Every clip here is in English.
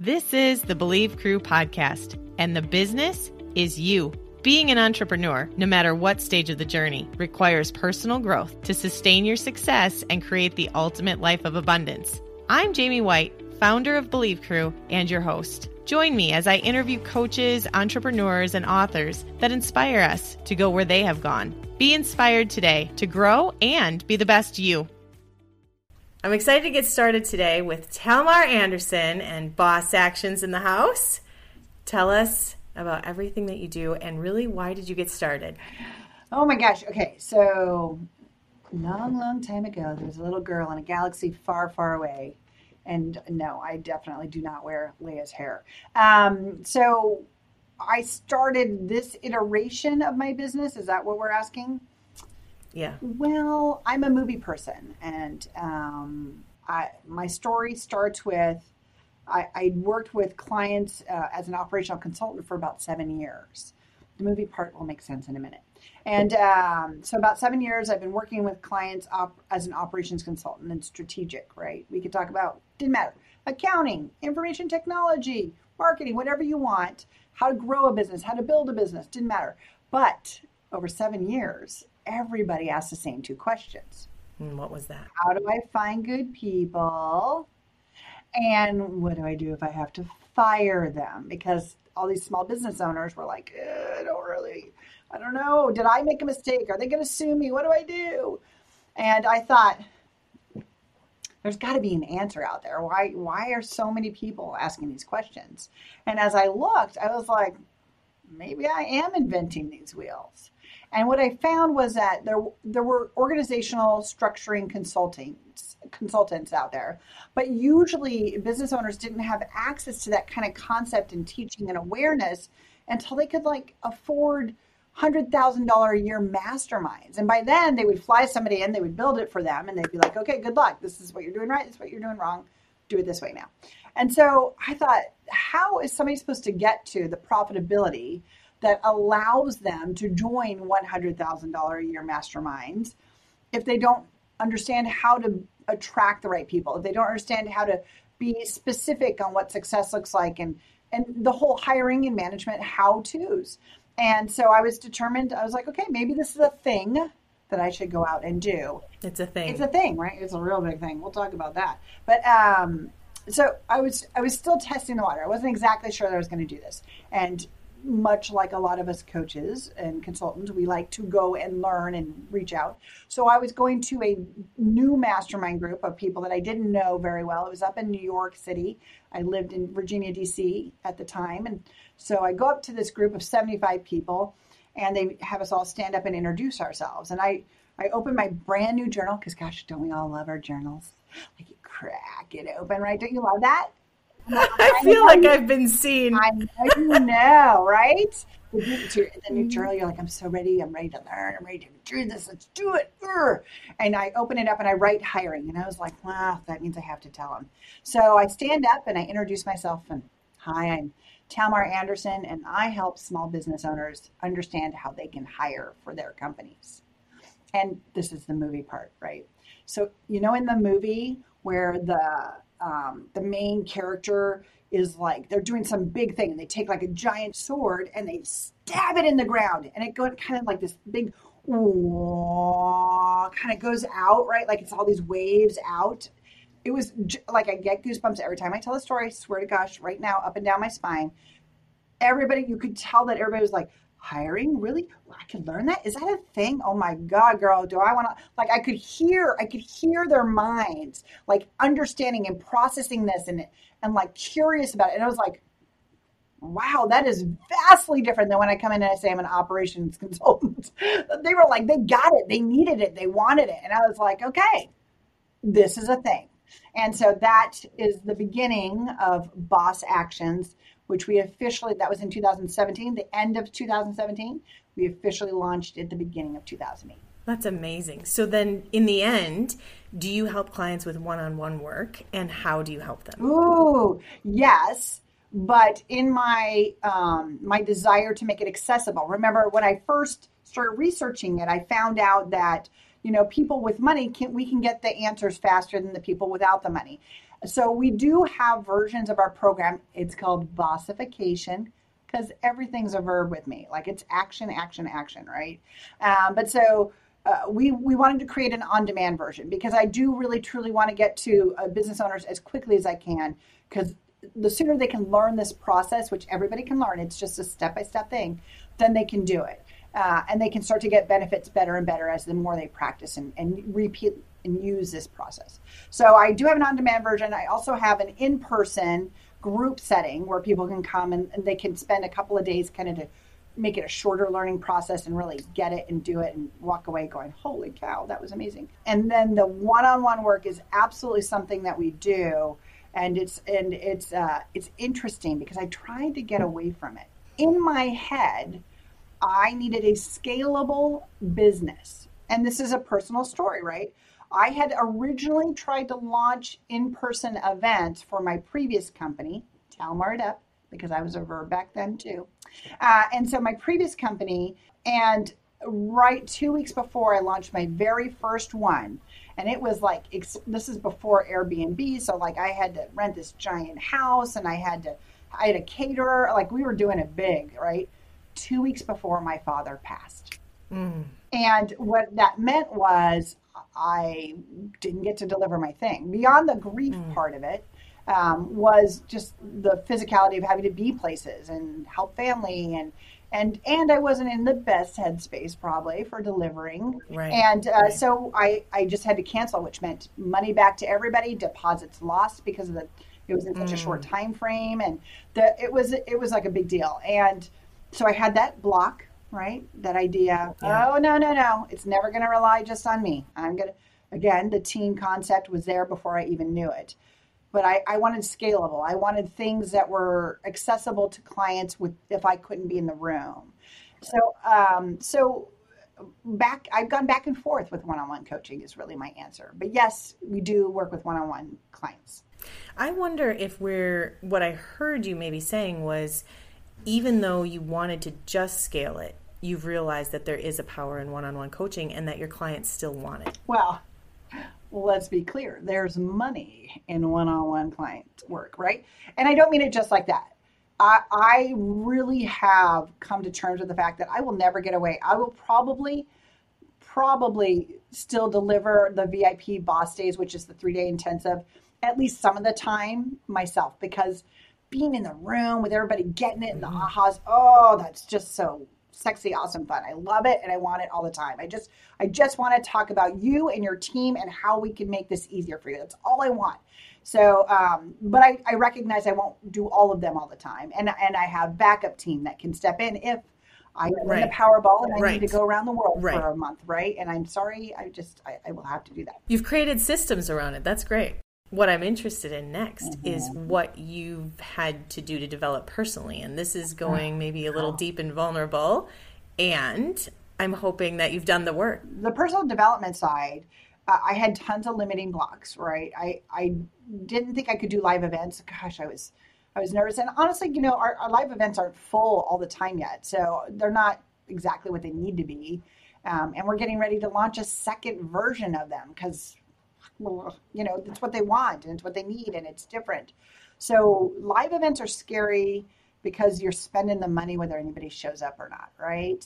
This is the Believe Crew podcast, and the business is you. Being an entrepreneur, no matter what stage of the journey, requires personal growth to sustain your success and create the ultimate life of abundance. I'm Jamie White, founder of Believe Crew and your host. Join me as I interview coaches, entrepreneurs, and authors that inspire us to go where they have gone. Be inspired today to grow and be the best you. I'm excited to get started today with Talmar Anderson and Boss Actions in the House. Tell us about everything that you do and really why did you get started? Oh my gosh. Okay. So, long, long time ago, there was a little girl in a galaxy far, far away. And no, I definitely do not wear Leia's hair. Um, so, I started this iteration of my business. Is that what we're asking? Yeah. Well, I'm a movie person, and um, I, my story starts with I, I worked with clients uh, as an operational consultant for about seven years. The movie part will make sense in a minute. And um, so, about seven years, I've been working with clients op- as an operations consultant and strategic, right? We could talk about, didn't matter, accounting, information technology, marketing, whatever you want, how to grow a business, how to build a business, didn't matter. But over seven years, everybody asked the same two questions. And what was that? How do I find good people? And what do I do if I have to fire them? Because all these small business owners were like, I don't really, I don't know. Did I make a mistake? Are they going to sue me? What do I do? And I thought, there's got to be an answer out there. Why, why are so many people asking these questions? And as I looked, I was like, maybe I am inventing these wheels. And what I found was that there there were organizational structuring consultants consultants out there, but usually business owners didn't have access to that kind of concept and teaching and awareness until they could like afford hundred thousand dollar a year masterminds. And by then they would fly somebody in, they would build it for them, and they'd be like, "Okay, good luck. This is what you're doing right. This is what you're doing wrong. Do it this way now." And so I thought, how is somebody supposed to get to the profitability? That allows them to join $100,000 a year masterminds if they don't understand how to attract the right people, if they don't understand how to be specific on what success looks like and and the whole hiring and management how to's. And so I was determined, I was like, okay, maybe this is a thing that I should go out and do. It's a thing. It's a thing, right? It's a real big thing. We'll talk about that. But um, so I was I was still testing the water. I wasn't exactly sure that I was going to do this. And much like a lot of us coaches and consultants, we like to go and learn and reach out. So I was going to a new mastermind group of people that I didn't know very well. It was up in New York City. I lived in Virginia, D.C. at the time. And so I go up to this group of 75 people and they have us all stand up and introduce ourselves. And I, I open my brand new journal because, gosh, don't we all love our journals? Like you crack it open, right? Don't you love that? I feel like I've been seen. I know you know, right? The new you're like, I'm so ready. I'm ready to learn. I'm ready to do this. Let's do it. And I open it up and I write hiring. And I was like, wow, that means I have to tell them. So I stand up and I introduce myself and hi, I'm Talmar Anderson, and I help small business owners understand how they can hire for their companies. And this is the movie part, right? So, you know, in the movie where the um, the main character is like they're doing some big thing and they take like a giant sword and they stab it in the ground and it goes kind of like this big kind of goes out right? Like it's all these waves out. It was like i get goosebumps every time i tell the story I swear to gosh right now up and down my spine. Everybody you could tell that everybody was like hiring? Really? I could learn that? Is that a thing? Oh my god girl do i want to like i could hear i could hear their minds like understanding and processing this and and like curious about it. And i was like wow that is vastly different than when i come in and i say i'm an operations consultant. They were like they got it. They needed it. They wanted it. And i was like okay this is a thing. And so that is the beginning of boss actions which we officially, that was in 2017, the end of 2017. We officially launched at the beginning of 2008. That's amazing. So then in the end, do you help clients with one-on-one work and how do you help them? Ooh, yes. But in my um, my desire to make it accessible, remember when I first started researching it, I found out that you know people with money can we can get the answers faster than the people without the money So we do have versions of our program. It's called bossification because everything's a verb with me. Like it's action, action, action, right? Um, but so uh, we we wanted to create an on-demand version because I do really truly want to get to uh, business owners as quickly as I can because the sooner they can learn this process, which everybody can learn, it's just a step-by-step thing, then they can do it. Uh, and they can start to get benefits better and better as the more they practice and, and repeat and use this process. So I do have an on-demand version. I also have an in-person group setting where people can come and, and they can spend a couple of days kind of to make it a shorter learning process and really get it and do it and walk away going, holy cow, that was amazing. And then the one-on-one work is absolutely something that we do, and it's and it's uh, it's interesting because I tried to get away from it. In my head, I needed a scalable business, and this is a personal story, right? I had originally tried to launch in-person events for my previous company, Talmar It Up, because I was a verb back then too. Uh, and so my previous company, and right two weeks before I launched my very first one, and it was like this is before Airbnb, so like I had to rent this giant house, and I had to I had a caterer, like we were doing it big, right? Two weeks before my father passed. Mm. And what that meant was I didn't get to deliver my thing. Beyond the grief mm. part of it, um, was just the physicality of having to be places and help family and and and I wasn't in the best headspace probably for delivering. Right. And uh, right. so I I just had to cancel, which meant money back to everybody, deposits lost because of the it was in such mm. a short mm. time frame, and the it was it was like a big deal. And so I had that block, right? That idea. Yeah. Oh no no no! It's never going to rely just on me. I'm gonna again the team concept was there before I even knew it but I, I wanted scalable. I wanted things that were accessible to clients with if I couldn't be in the room. So um, so back I've gone back and forth with one-on-one coaching is really my answer. But yes, we do work with one-on-one clients. I wonder if we're what I heard you maybe saying was even though you wanted to just scale it, you've realized that there is a power in one-on-one coaching and that your clients still want it. Well, let's be clear. There's money in one-on-one client work right? And i don't mean it just like that. I, I really have come to terms with the fact that i will never get away. I will probably probably still deliver the vip boss days which is the three day intensive at least some of the time myself because being in the room with everybody getting it and the mm-hmm. ahas oh that's just so sexy, awesome fun. I love it and I want it all the time. I just I just want to talk about you and your team and how we can make this easier for you. That's all I want. So, um, but I, I recognize I won't do all of them all the time, and and I have backup team that can step in if I win right. the Powerball and I right. need to go around the world right. for a month, right? And I'm sorry, I just I, I will have to do that. You've created systems around it. That's great. What I'm interested in next mm-hmm. is what you've had to do to develop personally. And this is going maybe a little deep and vulnerable. And I'm hoping that you've done the work. The personal development side, uh, I had tons of limiting blocks, right? I, I didn't think I could do live events. Gosh, I was I was nervous. And honestly, you know, our, our live events aren't full all the time yet. So they're not exactly what they need to be. Um, and we're getting ready to launch a second version of them because you know, it's what they want and it's what they need and it's different. So live events are scary because you're spending the money whether anybody shows up or not, right?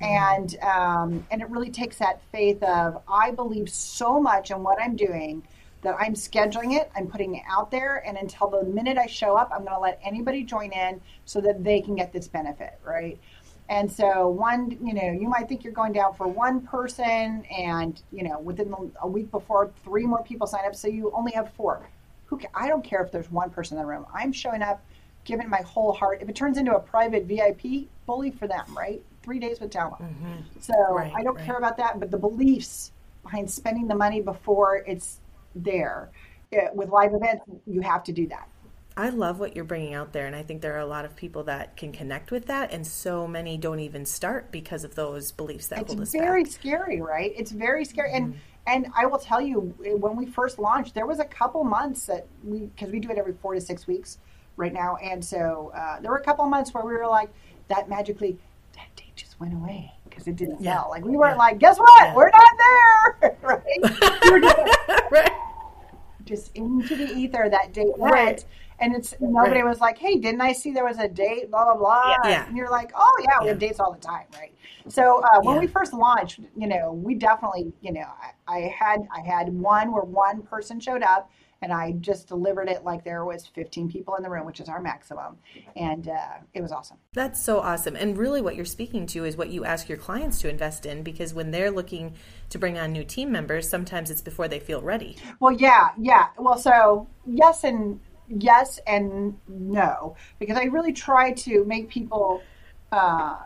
Mm-hmm. And um, and it really takes that faith of I believe so much in what I'm doing that I'm scheduling it, I'm putting it out there, and until the minute I show up, I'm going to let anybody join in so that they can get this benefit, right? And so one, you know, you might think you're going down for one person, and you know, within a week before, three more people sign up, so you only have four. Who? I don't care if there's one person in the room. I'm showing up, giving my whole heart. If it turns into a private VIP, bully for them, right? Three days with Talmar. Mm-hmm. So right, I don't right. care about that, but the beliefs behind spending the money before it's there. It, with live events, you have to do that. I love what you're bringing out there, and I think there are a lot of people that can connect with that, and so many don't even start because of those beliefs that it's hold us back. It's very scary, right? It's very scary, mm-hmm. and and I will tell you, when we first launched, there was a couple months that we because we do it every four to six weeks right now, and so uh, there were a couple months where we were like, that magically that date just went away because it didn't yeah. sell. Like we weren't yeah. like, guess what? Yeah. We're not there, right? we just, right just into the ether that date went. Right. And it's nobody right. was like, "Hey, didn't I see there was a date?" Blah blah blah. Yeah. And you're like, "Oh yeah, we yeah. have dates all the time, right?" So uh, when yeah. we first launched, you know, we definitely, you know, I, I had I had one where one person showed up and I just delivered it like there was 15 people in the room, which is our maximum, and uh, it was awesome. That's so awesome. And really, what you're speaking to is what you ask your clients to invest in, because when they're looking to bring on new team members, sometimes it's before they feel ready. Well, yeah, yeah. Well, so yes and yes and no, because I really try to make people. Uh,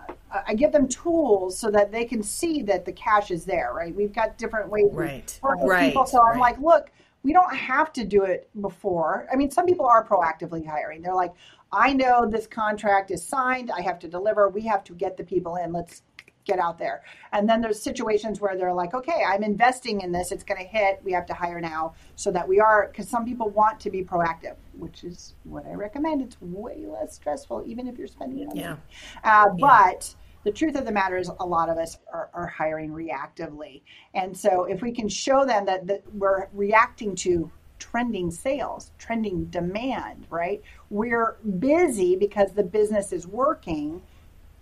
I give them tools so that they can see that the cash is there, right? We've got different ways right. right. people. So I'm like, look, we don't have to do it before. I mean, some people are proactively hiring. They're like, I know this contract is signed. I have to deliver. We have to get the people in. Let's get out there. And then there's situations where they're like, okay, I'm investing in this. It's going to hit. We have to hire now so that we are, because some people want to be proactive, which is what I recommend. It's way less stressful, even if you're spending money. Yeah. Uh, yeah. But the truth of the matter is a lot of us are, are hiring reactively and so if we can show them that, that we're reacting to trending sales trending demand right we're busy because the business is working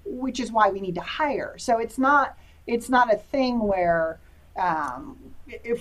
which is why we need to hire so it's not it's not a thing where um,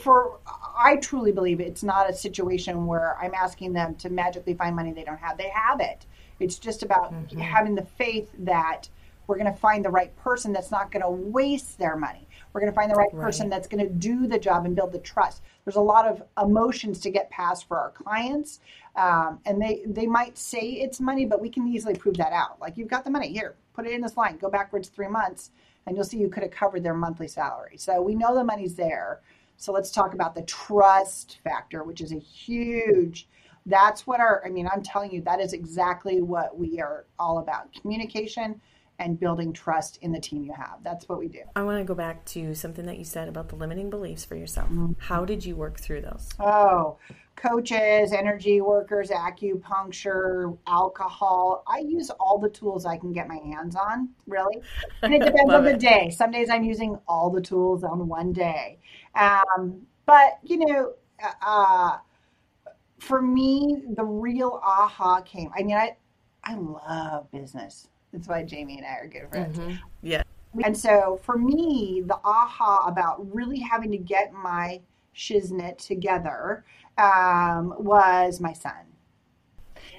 for I truly believe it's not a situation where I'm asking them to magically find money they don't have. They have it. It's just about mm-hmm. having the faith that we're going to find the right person that's not going to waste their money. We're going to find the right, right. person that's going to do the job and build the trust. There's a lot of emotions to get past for our clients, um, and they they might say it's money, but we can easily prove that out. Like you've got the money here, put it in this line, go backwards three months, and you'll see you could have covered their monthly salary. So we know the money's there. So let's talk about the trust factor, which is a huge that's what our i mean i'm telling you that is exactly what we are all about communication and building trust in the team you have. That's what we do. I want to go back to something that you said about the limiting beliefs for yourself. Mm-hmm. How did you work through those? Oh, coaches, energy workers, acupuncture, alcohol. I use all the tools I can get my hands on, really. And it depends on the it. day. Some days I'm using all the tools on one day. Um, but, you know, uh, for me, the real aha came. I mean, I, I love business. That's why Jamie and I are good friends. Mm-hmm. Yeah. And so for me, the aha about really having to get my shiznit together um, was my son.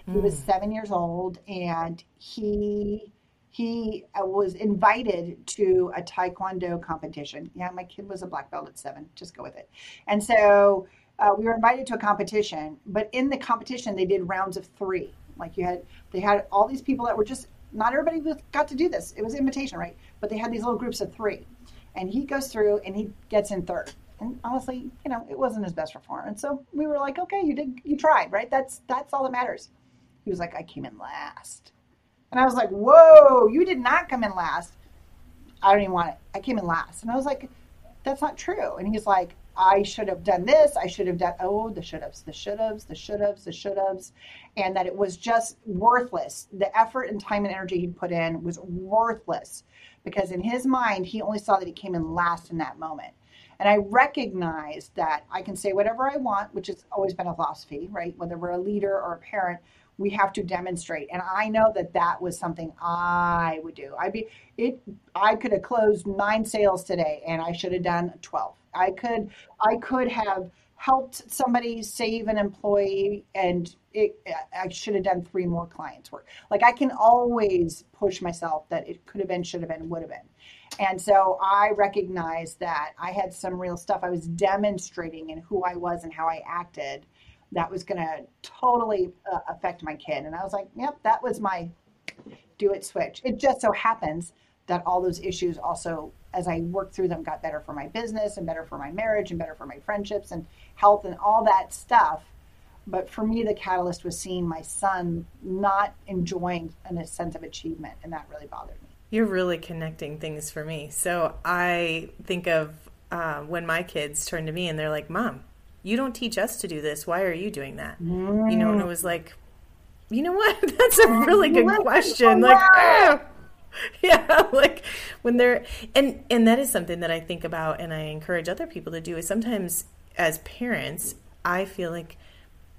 Mm. He was mm. seven years old, and he he uh, was invited to a taekwondo competition. Yeah, my kid was a black belt at seven. Just go with it. And so uh, we were invited to a competition, but in the competition they did rounds of three. Like you had, they had all these people that were just not everybody got to do this. It was invitation, right? But they had these little groups of three. And he goes through and he gets in third. And honestly, you know, it wasn't his best performance. So we were like, okay, you did, you tried, right? That's that's all that matters. He was like, I came in last. And I was like, whoa, you did not come in last. I don't even want it. I came in last. And I was like, that's not true. And he's like, I should have done this. I should have done, oh, the should haves, the should haves, the should haves, the should haves. And that it was just worthless. The effort and time and energy he'd put in was worthless because in his mind, he only saw that he came in last in that moment. And I recognized that I can say whatever I want, which has always been a philosophy, right? Whether we're a leader or a parent, we have to demonstrate. And I know that that was something I would do. I'd be it. I could have closed nine sales today, and I should have done twelve I could I could have helped somebody save an employee and it, I should have done three more clients work. Like I can always push myself that it could have been, should have been, would have been. And so I recognized that I had some real stuff I was demonstrating in who I was and how I acted that was going to totally uh, affect my kid. And I was like, yep, that was my do it switch. It just so happens that all those issues also as I worked through them, got better for my business and better for my marriage and better for my friendships and health and all that stuff. But for me, the catalyst was seeing my son not enjoying a sense of achievement, and that really bothered me. You're really connecting things for me. So I think of uh, when my kids turn to me and they're like, "Mom, you don't teach us to do this. Why are you doing that?" Mm. You know, and it was like, you know what? That's a really good question. Like, ah! yeah like when they're and and that is something that i think about and i encourage other people to do is sometimes as parents i feel like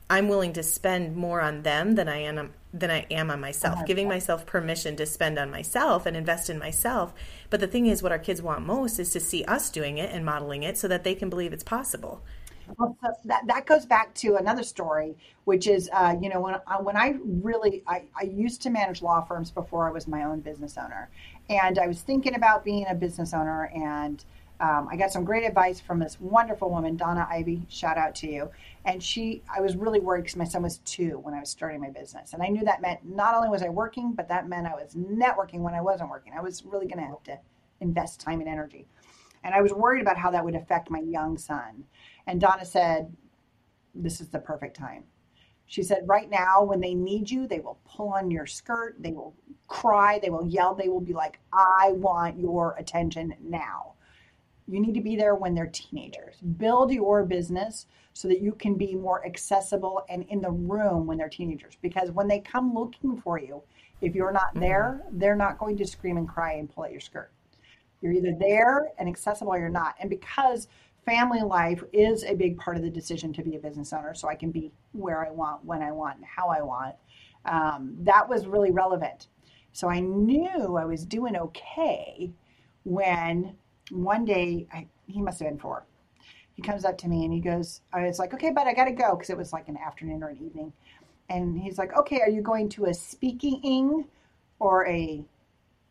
I'm willing to spend more on them than I am than I am on myself, uh-huh. giving myself permission to spend on myself and invest in myself. But the thing is, what our kids want most is to see us doing it and modeling it so that they can believe it's possible. Well, that, that goes back to another story, which is, uh, you know, when I, when I really, I, I used to manage law firms before I was my own business owner. And I was thinking about being a business owner and um, I got some great advice from this wonderful woman, Donna Ivy. Shout out to you. And she, I was really worried because my son was two when I was starting my business. And I knew that meant not only was I working, but that meant I was networking when I wasn't working. I was really going to have to invest time and energy. And I was worried about how that would affect my young son. And Donna said, This is the perfect time. She said, Right now, when they need you, they will pull on your skirt, they will cry, they will yell, they will be like, I want your attention now you need to be there when they're teenagers. Build your business so that you can be more accessible and in the room when they're teenagers. Because when they come looking for you, if you're not mm-hmm. there, they're not going to scream and cry and pull at your skirt. You're either there and accessible or you're not. And because family life is a big part of the decision to be a business owner, so I can be where I want, when I want, and how I want, um, that was really relevant. So I knew I was doing okay when one day, I, he must have been four. He comes up to me and he goes, I was like, okay, but I got to go because it was like an afternoon or an evening. And he's like, okay, are you going to a speaking or a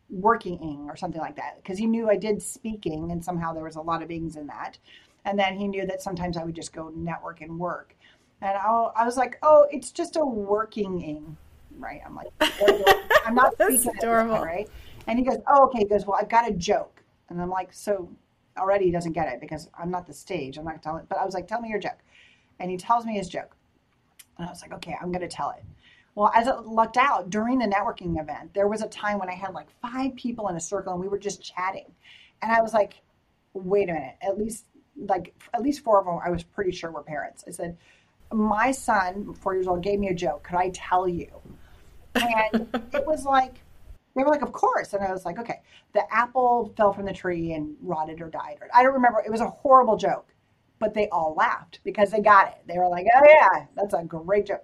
working or something like that? Because he knew I did speaking and somehow there was a lot of ings in that. And then he knew that sometimes I would just go network and work. And I, I was like, oh, it's just a working ing, right? I'm like, I'm not speaking, adorable. Time, right? And he goes, oh, okay. He goes, well, I've got a joke. And I'm like, so already he doesn't get it because I'm not the stage. I'm not telling, it. but I was like, tell me your joke. And he tells me his joke. And I was like, okay, I'm going to tell it. Well, as it lucked out, during the networking event, there was a time when I had like five people in a circle and we were just chatting. And I was like, wait a minute, at least like at least four of them I was pretty sure were parents. I said, My son, four years old, gave me a joke. Could I tell you? And it was like they were like, of course. And I was like, okay. The apple fell from the tree and rotted or died. I don't remember. It was a horrible joke, but they all laughed because they got it. They were like, oh, yeah, that's a great joke.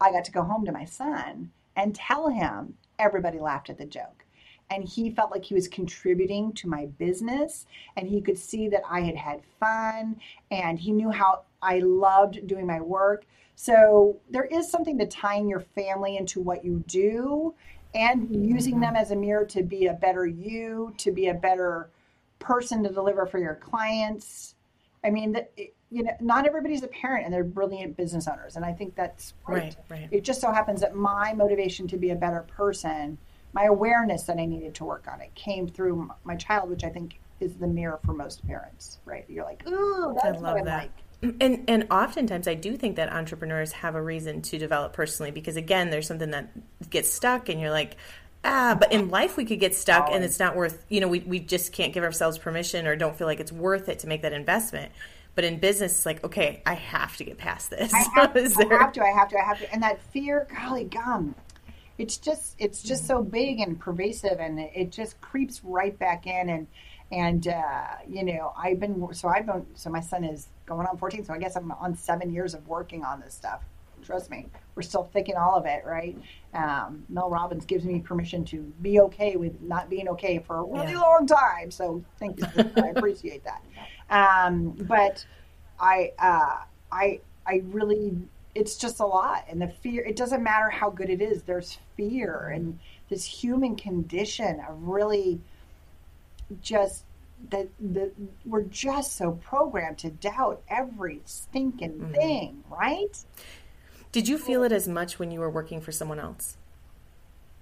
I got to go home to my son and tell him everybody laughed at the joke. And he felt like he was contributing to my business and he could see that I had had fun and he knew how I loved doing my work. So there is something to tying your family into what you do and using them as a mirror to be a better you, to be a better person to deliver for your clients. I mean, you know, not everybody's a parent and they're brilliant business owners, and I think that's great. Right, right. It just so happens that my motivation to be a better person, my awareness that I needed to work on it, came through my child, which I think is the mirror for most parents. Right? You're like, ooh, that's I love what I that. like and and oftentimes I do think that entrepreneurs have a reason to develop personally because again there's something that gets stuck and you're like ah but in life we could get stuck and it's not worth you know we, we just can't give ourselves permission or don't feel like it's worth it to make that investment but in business it's like okay I have to get past this I have, I have to I have to I have to and that fear golly gum it's just it's just so big and pervasive and it just creeps right back in and and uh, you know I've been so I've been so my son is going on 14. So I guess I'm on seven years of working on this stuff. Trust me, we're still thinking all of it, right? Um, Mel Robbins gives me permission to be okay with not being okay for a really yeah. long time. So thank you. I appreciate that. Um, but I, uh, I, I really, it's just a lot. And the fear, it doesn't matter how good it is, there's fear and this human condition of really just that that we're just so programmed to doubt every stinking mm-hmm. thing, right? Did you feel it as much when you were working for someone else?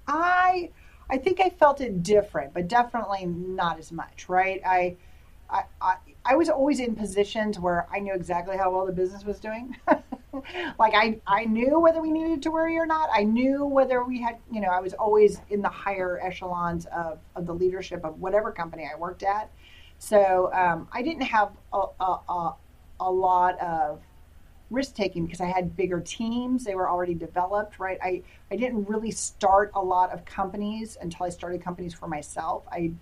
I I think I felt it different, but definitely not as much, right? I I, I, was always in positions where I knew exactly how well the business was doing. like I, I knew whether we needed to worry or not. I knew whether we had, you know, I was always in the higher echelons of, of the leadership of whatever company I worked at. So um, I didn't have a, a, a lot of risk taking because I had bigger teams. They were already developed, right? I, I didn't really start a lot of companies until I started companies for myself. I,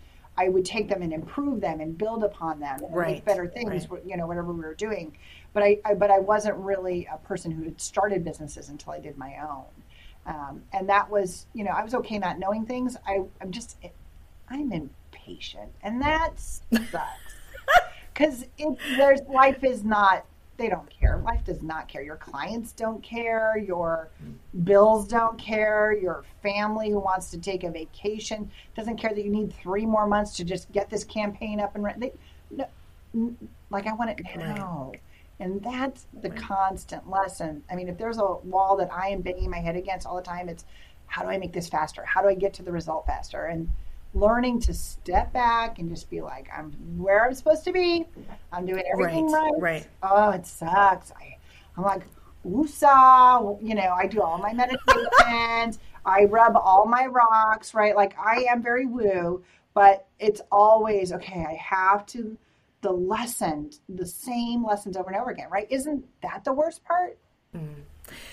I would take them and improve them and build upon them and Right, make better things, right. you know, whatever we were doing. But I, I, but I wasn't really a person who had started businesses until I did my own. Um, and that was, you know, I was okay not knowing things. I, I'm just, I'm impatient, and that sucks. Because there's life is not. They don't care. Life does not care. Your clients don't care. Your bills don't care. Your family who wants to take a vacation doesn't care that you need three more months to just get this campaign up and running. They, no, like I want it now. And that's the constant lesson. I mean, if there's a wall that I am banging my head against all the time, it's how do I make this faster? How do I get to the result faster? And learning to step back and just be like, I'm where I'm supposed to be. I'm doing everything Right, right. right. Oh, it sucks. I, I'm like, woosah. You know, I do all my meditations. I rub all my rocks, right? Like I am very woo, but it's always okay. I have to the lesson, the same lessons over and over again, right? Isn't that the worst part? Mm.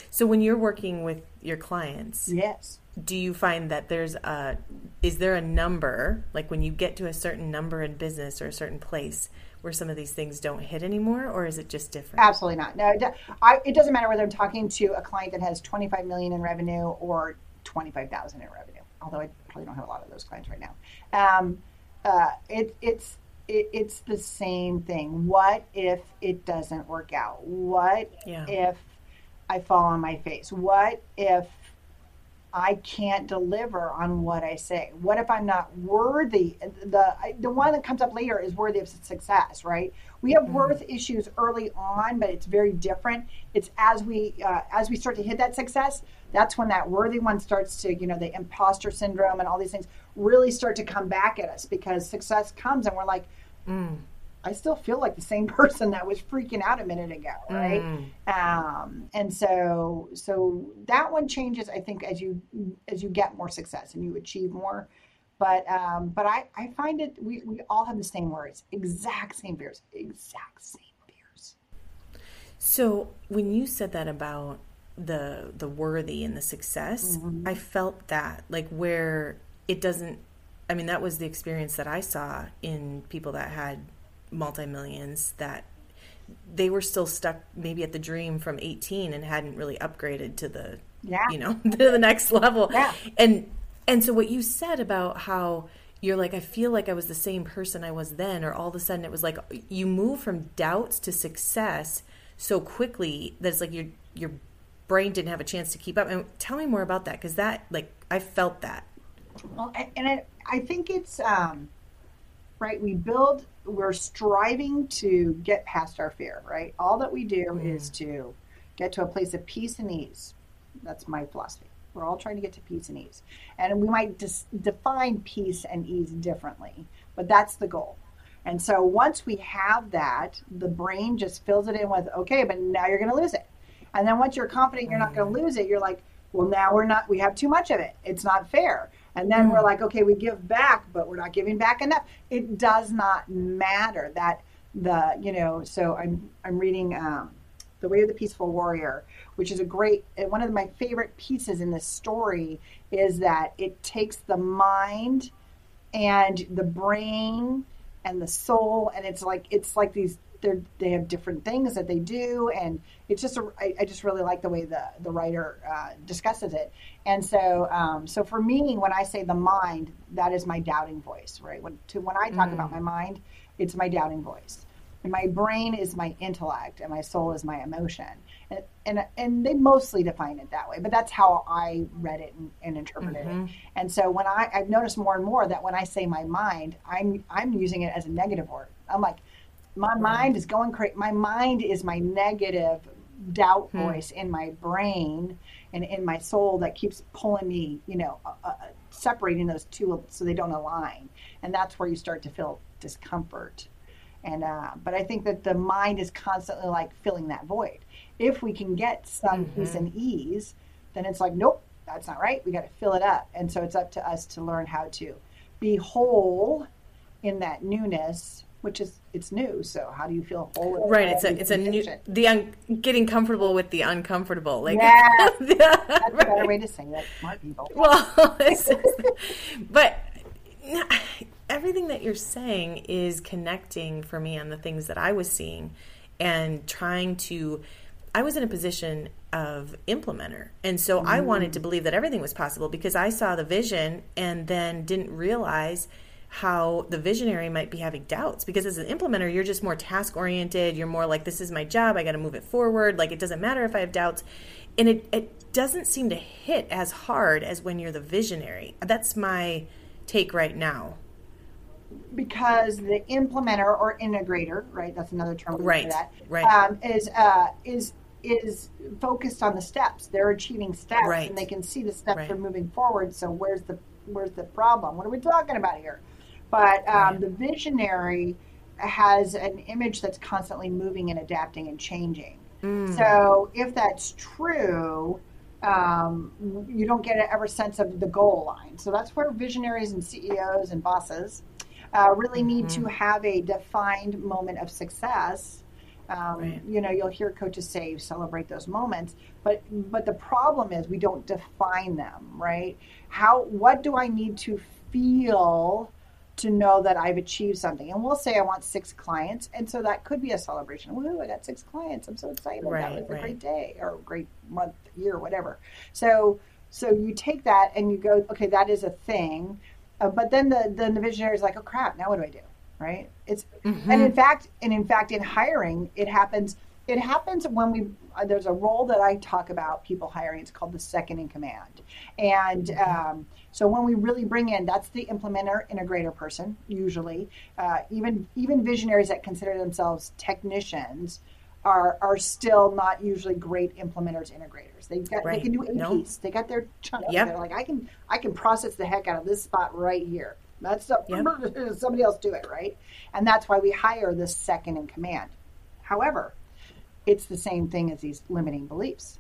So when you're working with your clients, Yes. Do you find that there's a is there a number like when you get to a certain number in business or a certain place where some of these things don't hit anymore or is it just different? Absolutely not. No, it, I, it doesn't matter whether I'm talking to a client that has 25 million in revenue or 25,000 in revenue. Although I probably don't have a lot of those clients right now. Um, uh, it, it's it, it's the same thing. What if it doesn't work out? What Yeah. if I fall on my face? What if I can't deliver on what I say? What if I'm not worthy? The the one that comes up later is worthy of success, right? We have worth issues early on, but it's very different. It's as we uh, as we start to hit that success, that's when that worthy one starts to, you know, the imposter syndrome and all these things really start to come back at us because success comes and we're like, I still feel like the same person that was freaking out a minute ago, right? Um, and so, so that one changes, I think, as you as you get more success and you achieve more. But um, but I I find it we we all have the same words, exact same fears, exact same fears. So when you said that about the the worthy and the success, I felt that like where it doesn't I mean that was the experience that I saw in people that had multi-millions that they were still stuck maybe at the dream from 18 and hadn't really upgraded to the Yeah. you know to the next level Yeah. and and so what you said about how you're like i feel like i was the same person i was then or all of a sudden it was like you move from doubts to success so quickly that it's like your your brain didn't have a chance to keep up and tell me more about that because that like i felt that Well, and I, I think it's um, right. We build. We're striving to get past our fear. Right. All that we do mm. is to get to a place of peace and ease. That's my philosophy. We're all trying to get to peace and ease, and we might dis- define peace and ease differently, but that's the goal. And so once we have that, the brain just fills it in with, okay, but now you're going to lose it. And then once you're confident you're not going to lose it, you're like, well, now we're not, we have too much of it. It's not fair. And then we're like, okay, we give back, but we're not giving back enough. It does not matter that the, you know, so I'm, I'm reading um, The Way of the Peaceful Warrior, which is a great, and one of my favorite pieces in this story is that it takes the mind and the brain and the soul and it's like it's like these they're they have different things that they do and it's just a, I, I just really like the way the the writer uh, discusses it. And so um, so for me when I say the mind that is my doubting voice right? When to when I talk about my mind it's my doubting voice. And my brain is my intellect and my soul is my emotion. And and, and they mostly define it that way but that's how i read it and, and interpreted it. And so when i i've noticed more and more that when i say my mind i'm i'm using it as a negative word. I'm like my mind is going crazy my mind is my negative doubt voice in my brain and in my soul that keeps pulling me you know uh, uh, separating those two so they don't align. And that's where you start to feel discomfort. And uh, but I think that the mind is constantly like filling that void. If we can get some peace and ease, then it's like, nope, that's not right. We got to fill it up, and so it's up to us to learn how to be whole in that newness, which is it's new. So how do you feel whole? right it's a it's a new the un, getting comfortable with the uncomfortable like Yeah. That's a better way to say that. Smart people. Well, it's- but everything that you're saying is connecting for me on the things that I was seeing and trying to I was in a position of implementer. And so mm. I wanted to believe that everything was possible because I saw the vision and then didn't realize how the visionary might be having doubts. Because as an implementer you're just more task oriented you're more like this is my job. I got to move it forward. Like it doesn't matter if i have doubts. And it, it doesn't seem to hit as hard as when you're the visionary. That's my take right now. Because the implementer or integrator right that's another term right for that right. um, is uh, is is focused on the steps. They're achieving steps right. and they can see the steps right. are moving forward. So where's the where's the problem? What are we talking about here but um, the visionary has an image that's constantly moving and adapting and changing. Mm. So if that's true, um, you don't get an ever sense of the goal line. So that's where visionaries and CEOs and bosses uh, really need mm-hmm. to have a defined moment of success. Um, right. You know, you'll hear coaches say celebrate those moments, but but the problem is we don't define them, right? How what do I need to feel to know that I've achieved something. And we'll say I want six clients, and so that could be a celebration. Woo, I got six clients. I'm so excited. Right, that was right. a great day or a great month, year, whatever. So so you take that and you go, okay, that is a thing. Uh, but then the then the visionary is like, oh crap, now what do I do? Right? It's mm-hmm. and in fact, and in fact, in hiring, it happens. It happens when we uh, there's a role that I talk about people hiring. It's called the second in command, and mm-hmm. um, so when we really bring in, that's the implementer integrator person usually. Uh, even even visionaries that consider themselves technicians are are still not usually great implementers integrators. They got right. they can do APs. No. They got their chunk. Yep. They're like I can I can process the heck out of this spot right here. That's yep. somebody else do it right, and that's why we hire the second in command. However, it's the same thing as these limiting beliefs.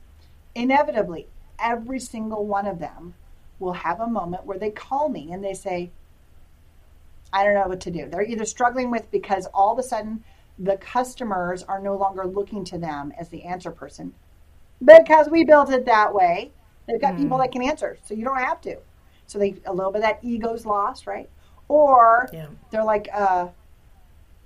Inevitably, every single one of them will have a moment where they call me and they say, I don't know what to do. They're either struggling with because all of a sudden the customers are no longer looking to them as the answer person because we built it that way. They've got mm. people that can answer, so you don't have to. So they a little bit of that ego's lost, right? Or yeah. they're like, uh,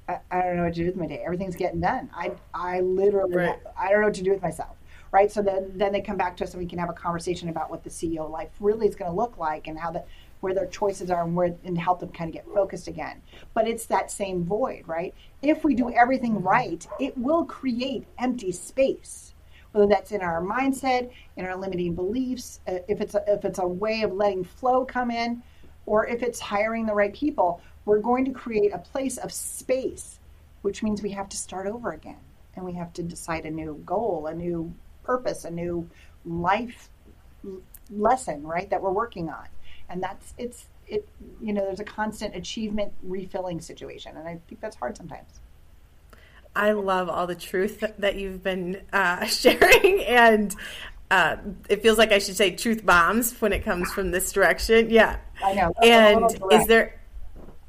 I, I, don't know what to do with my day. Everything's getting done. I I literally right. I don't know what to do with myself right? So then, then they come back to us and we can have a conversation about what the CEO life really is going to look like and how the where their choices are and where and help them kind of get focused again. But it's that same void, right? If we do everything right, it will create empty space. Whether that's in our mindset, in our limiting beliefs, uh, if it's a, if it's a way of letting flow come in, or if it's hiring the right people, we're going to create a place of space, which means we have to start over again and we have to decide a new goal, a new purpose, a new life lesson, right, that we're working on. And that's, it's, it, you know, there's a constant achievement refilling situation. And I think that's hard sometimes. I love all the truth that you've been uh, sharing. And uh, it feels like I should say truth bombs when it comes from this direction. Yeah. I know. And is there,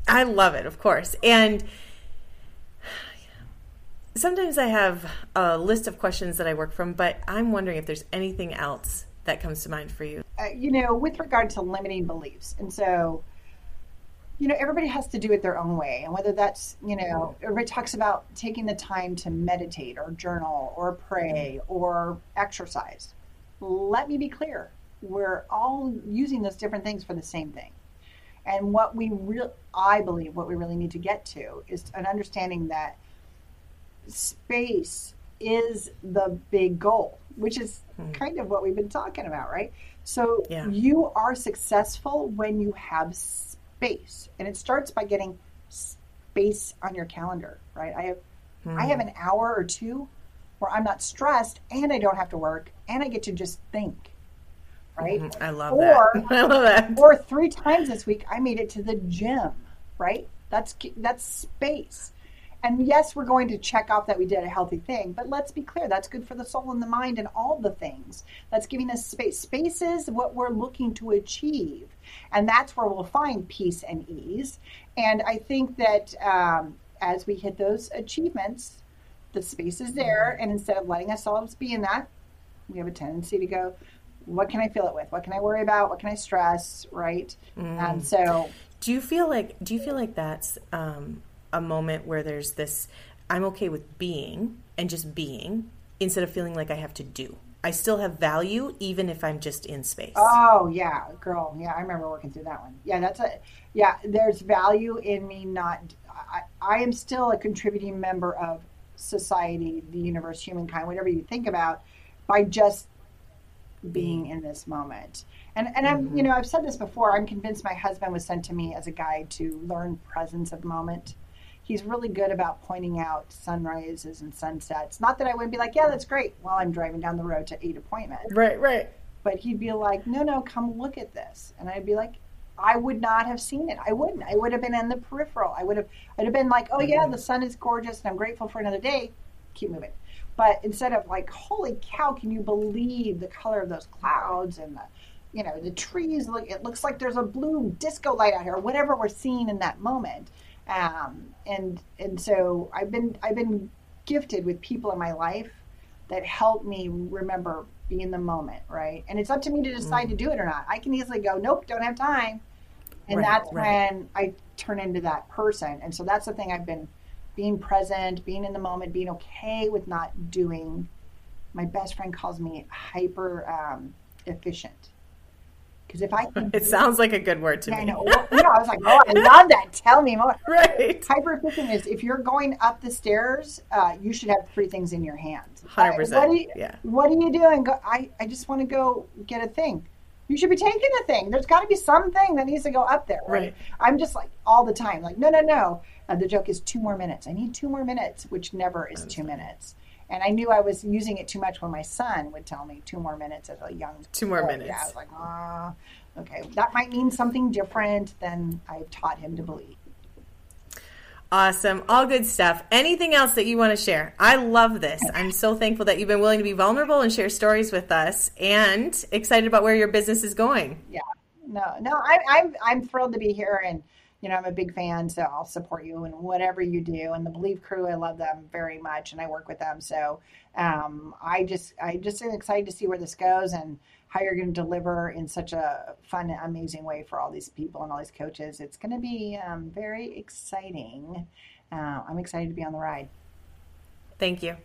I love it, of course. And, sometimes I have a list of questions that I work from, but I'm wondering if there's anything else that comes to mind for you. Uh, you know, with regard to limiting beliefs. And so, you know, everybody has to do it their own way. And whether that's, you know, everybody talks about taking the time to meditate or journal or pray or exercise. Let me be clear. We're all using those different things for the same thing. And what we real I believe what we really need to get to is an understanding that space is the big goal, which is hmm. kind of what we've been talking about, right? So yeah. you are successful when you have space, and it starts by getting space on your calendar, right? I have hmm. I have an hour or two where I'm not stressed and I don't have to work and I get to just think. Right? Mm-hmm. I love or, that. I love that. Or three times this week I made it to the gym, right? That's that's space. And yes, we're going to check off that we did a healthy thing, but let's be clear that's good for the soul and the mind and all the things. That's giving us space. Space is what we're looking to achieve. And that's where we'll find peace and ease. And I think that um, as we hit those achievements, the space is there. And instead of letting ourselves be in that, we have a tendency to go, what can I fill it with? What can I worry about? What can I stress? Right. Mm. And so, do you feel like do you feel like that's um, a moment where there's this? I'm okay with being and just being instead of feeling like I have to do. I still have value even if I'm just in space. Oh yeah, girl. Yeah, I remember working through that one. Yeah, that's a yeah. There's value in me not. I, I am still a contributing member of society, the universe, humankind, whatever you think about, by just being in this moment. And and I'm mm-hmm. you know I've said this before. I'm convinced my husband was sent to me as a guide to learn presence of moment he's really good about pointing out sunrises and sunsets. Not that I wouldn't be like, yeah, that's great while I'm driving down the road to eight appointments. Right, right. But he'd be like, no, no, come look at this. And I'd be like, I would not have seen it. I wouldn't. I would have been in the peripheral. I would have, I'd have been like, oh yeah, the sun is gorgeous and I'm grateful for another day. Keep moving. But instead of like, holy cow, can you believe the color of those clouds and the, you know, the trees look, it looks like there's a blue disco light out here, whatever we're seeing in that moment um, and and so I've been I've been gifted with people in my life that help me remember be in the moment, right? And it's up to me to decide mm. to do it or not. I can easily go, nope, don't have time, and right, that's right. when I turn into that person. And so that's the thing I've been being present, being in the moment, being okay with not doing. My best friend calls me hyper um, efficient because if I can, it sounds like a good word to yeah, me. I know. Well, yeah, I was like, oh, I love that. Tell me more. Right. Hyper efficient is if you're going up the stairs, uh, you should have three things in your hands. Hundred uh, percent. What yeah. What are you doing? Go, I I just want to go get a thing. You should be taking a thing. There's got to be something that needs to go up there. Right? right. I'm just like all the time, like no, no, no. Uh, the joke is two more minutes. I need two more minutes, which never is two minutes. And I knew I was using it too much when my son would tell me two more minutes as a young. Two more minutes. Yeah, I was like, ah, oh, okay, that might mean something different than I've taught him to believe. Awesome. All good stuff. Anything else that you want to share? I love this. I'm so thankful that you've been willing to be vulnerable and share stories with us and excited about where your business is going. Yeah. No, no, I, I'm, I'm thrilled to be here and you know, I'm a big fan, so I'll support you in whatever you do. And the Believe crew, I love them very much, and I work with them. So um, I just, I just am excited to see where this goes and how you're going to deliver in such a fun, amazing way for all these people and all these coaches. It's going to be um, very exciting. Uh, I'm excited to be on the ride. Thank you.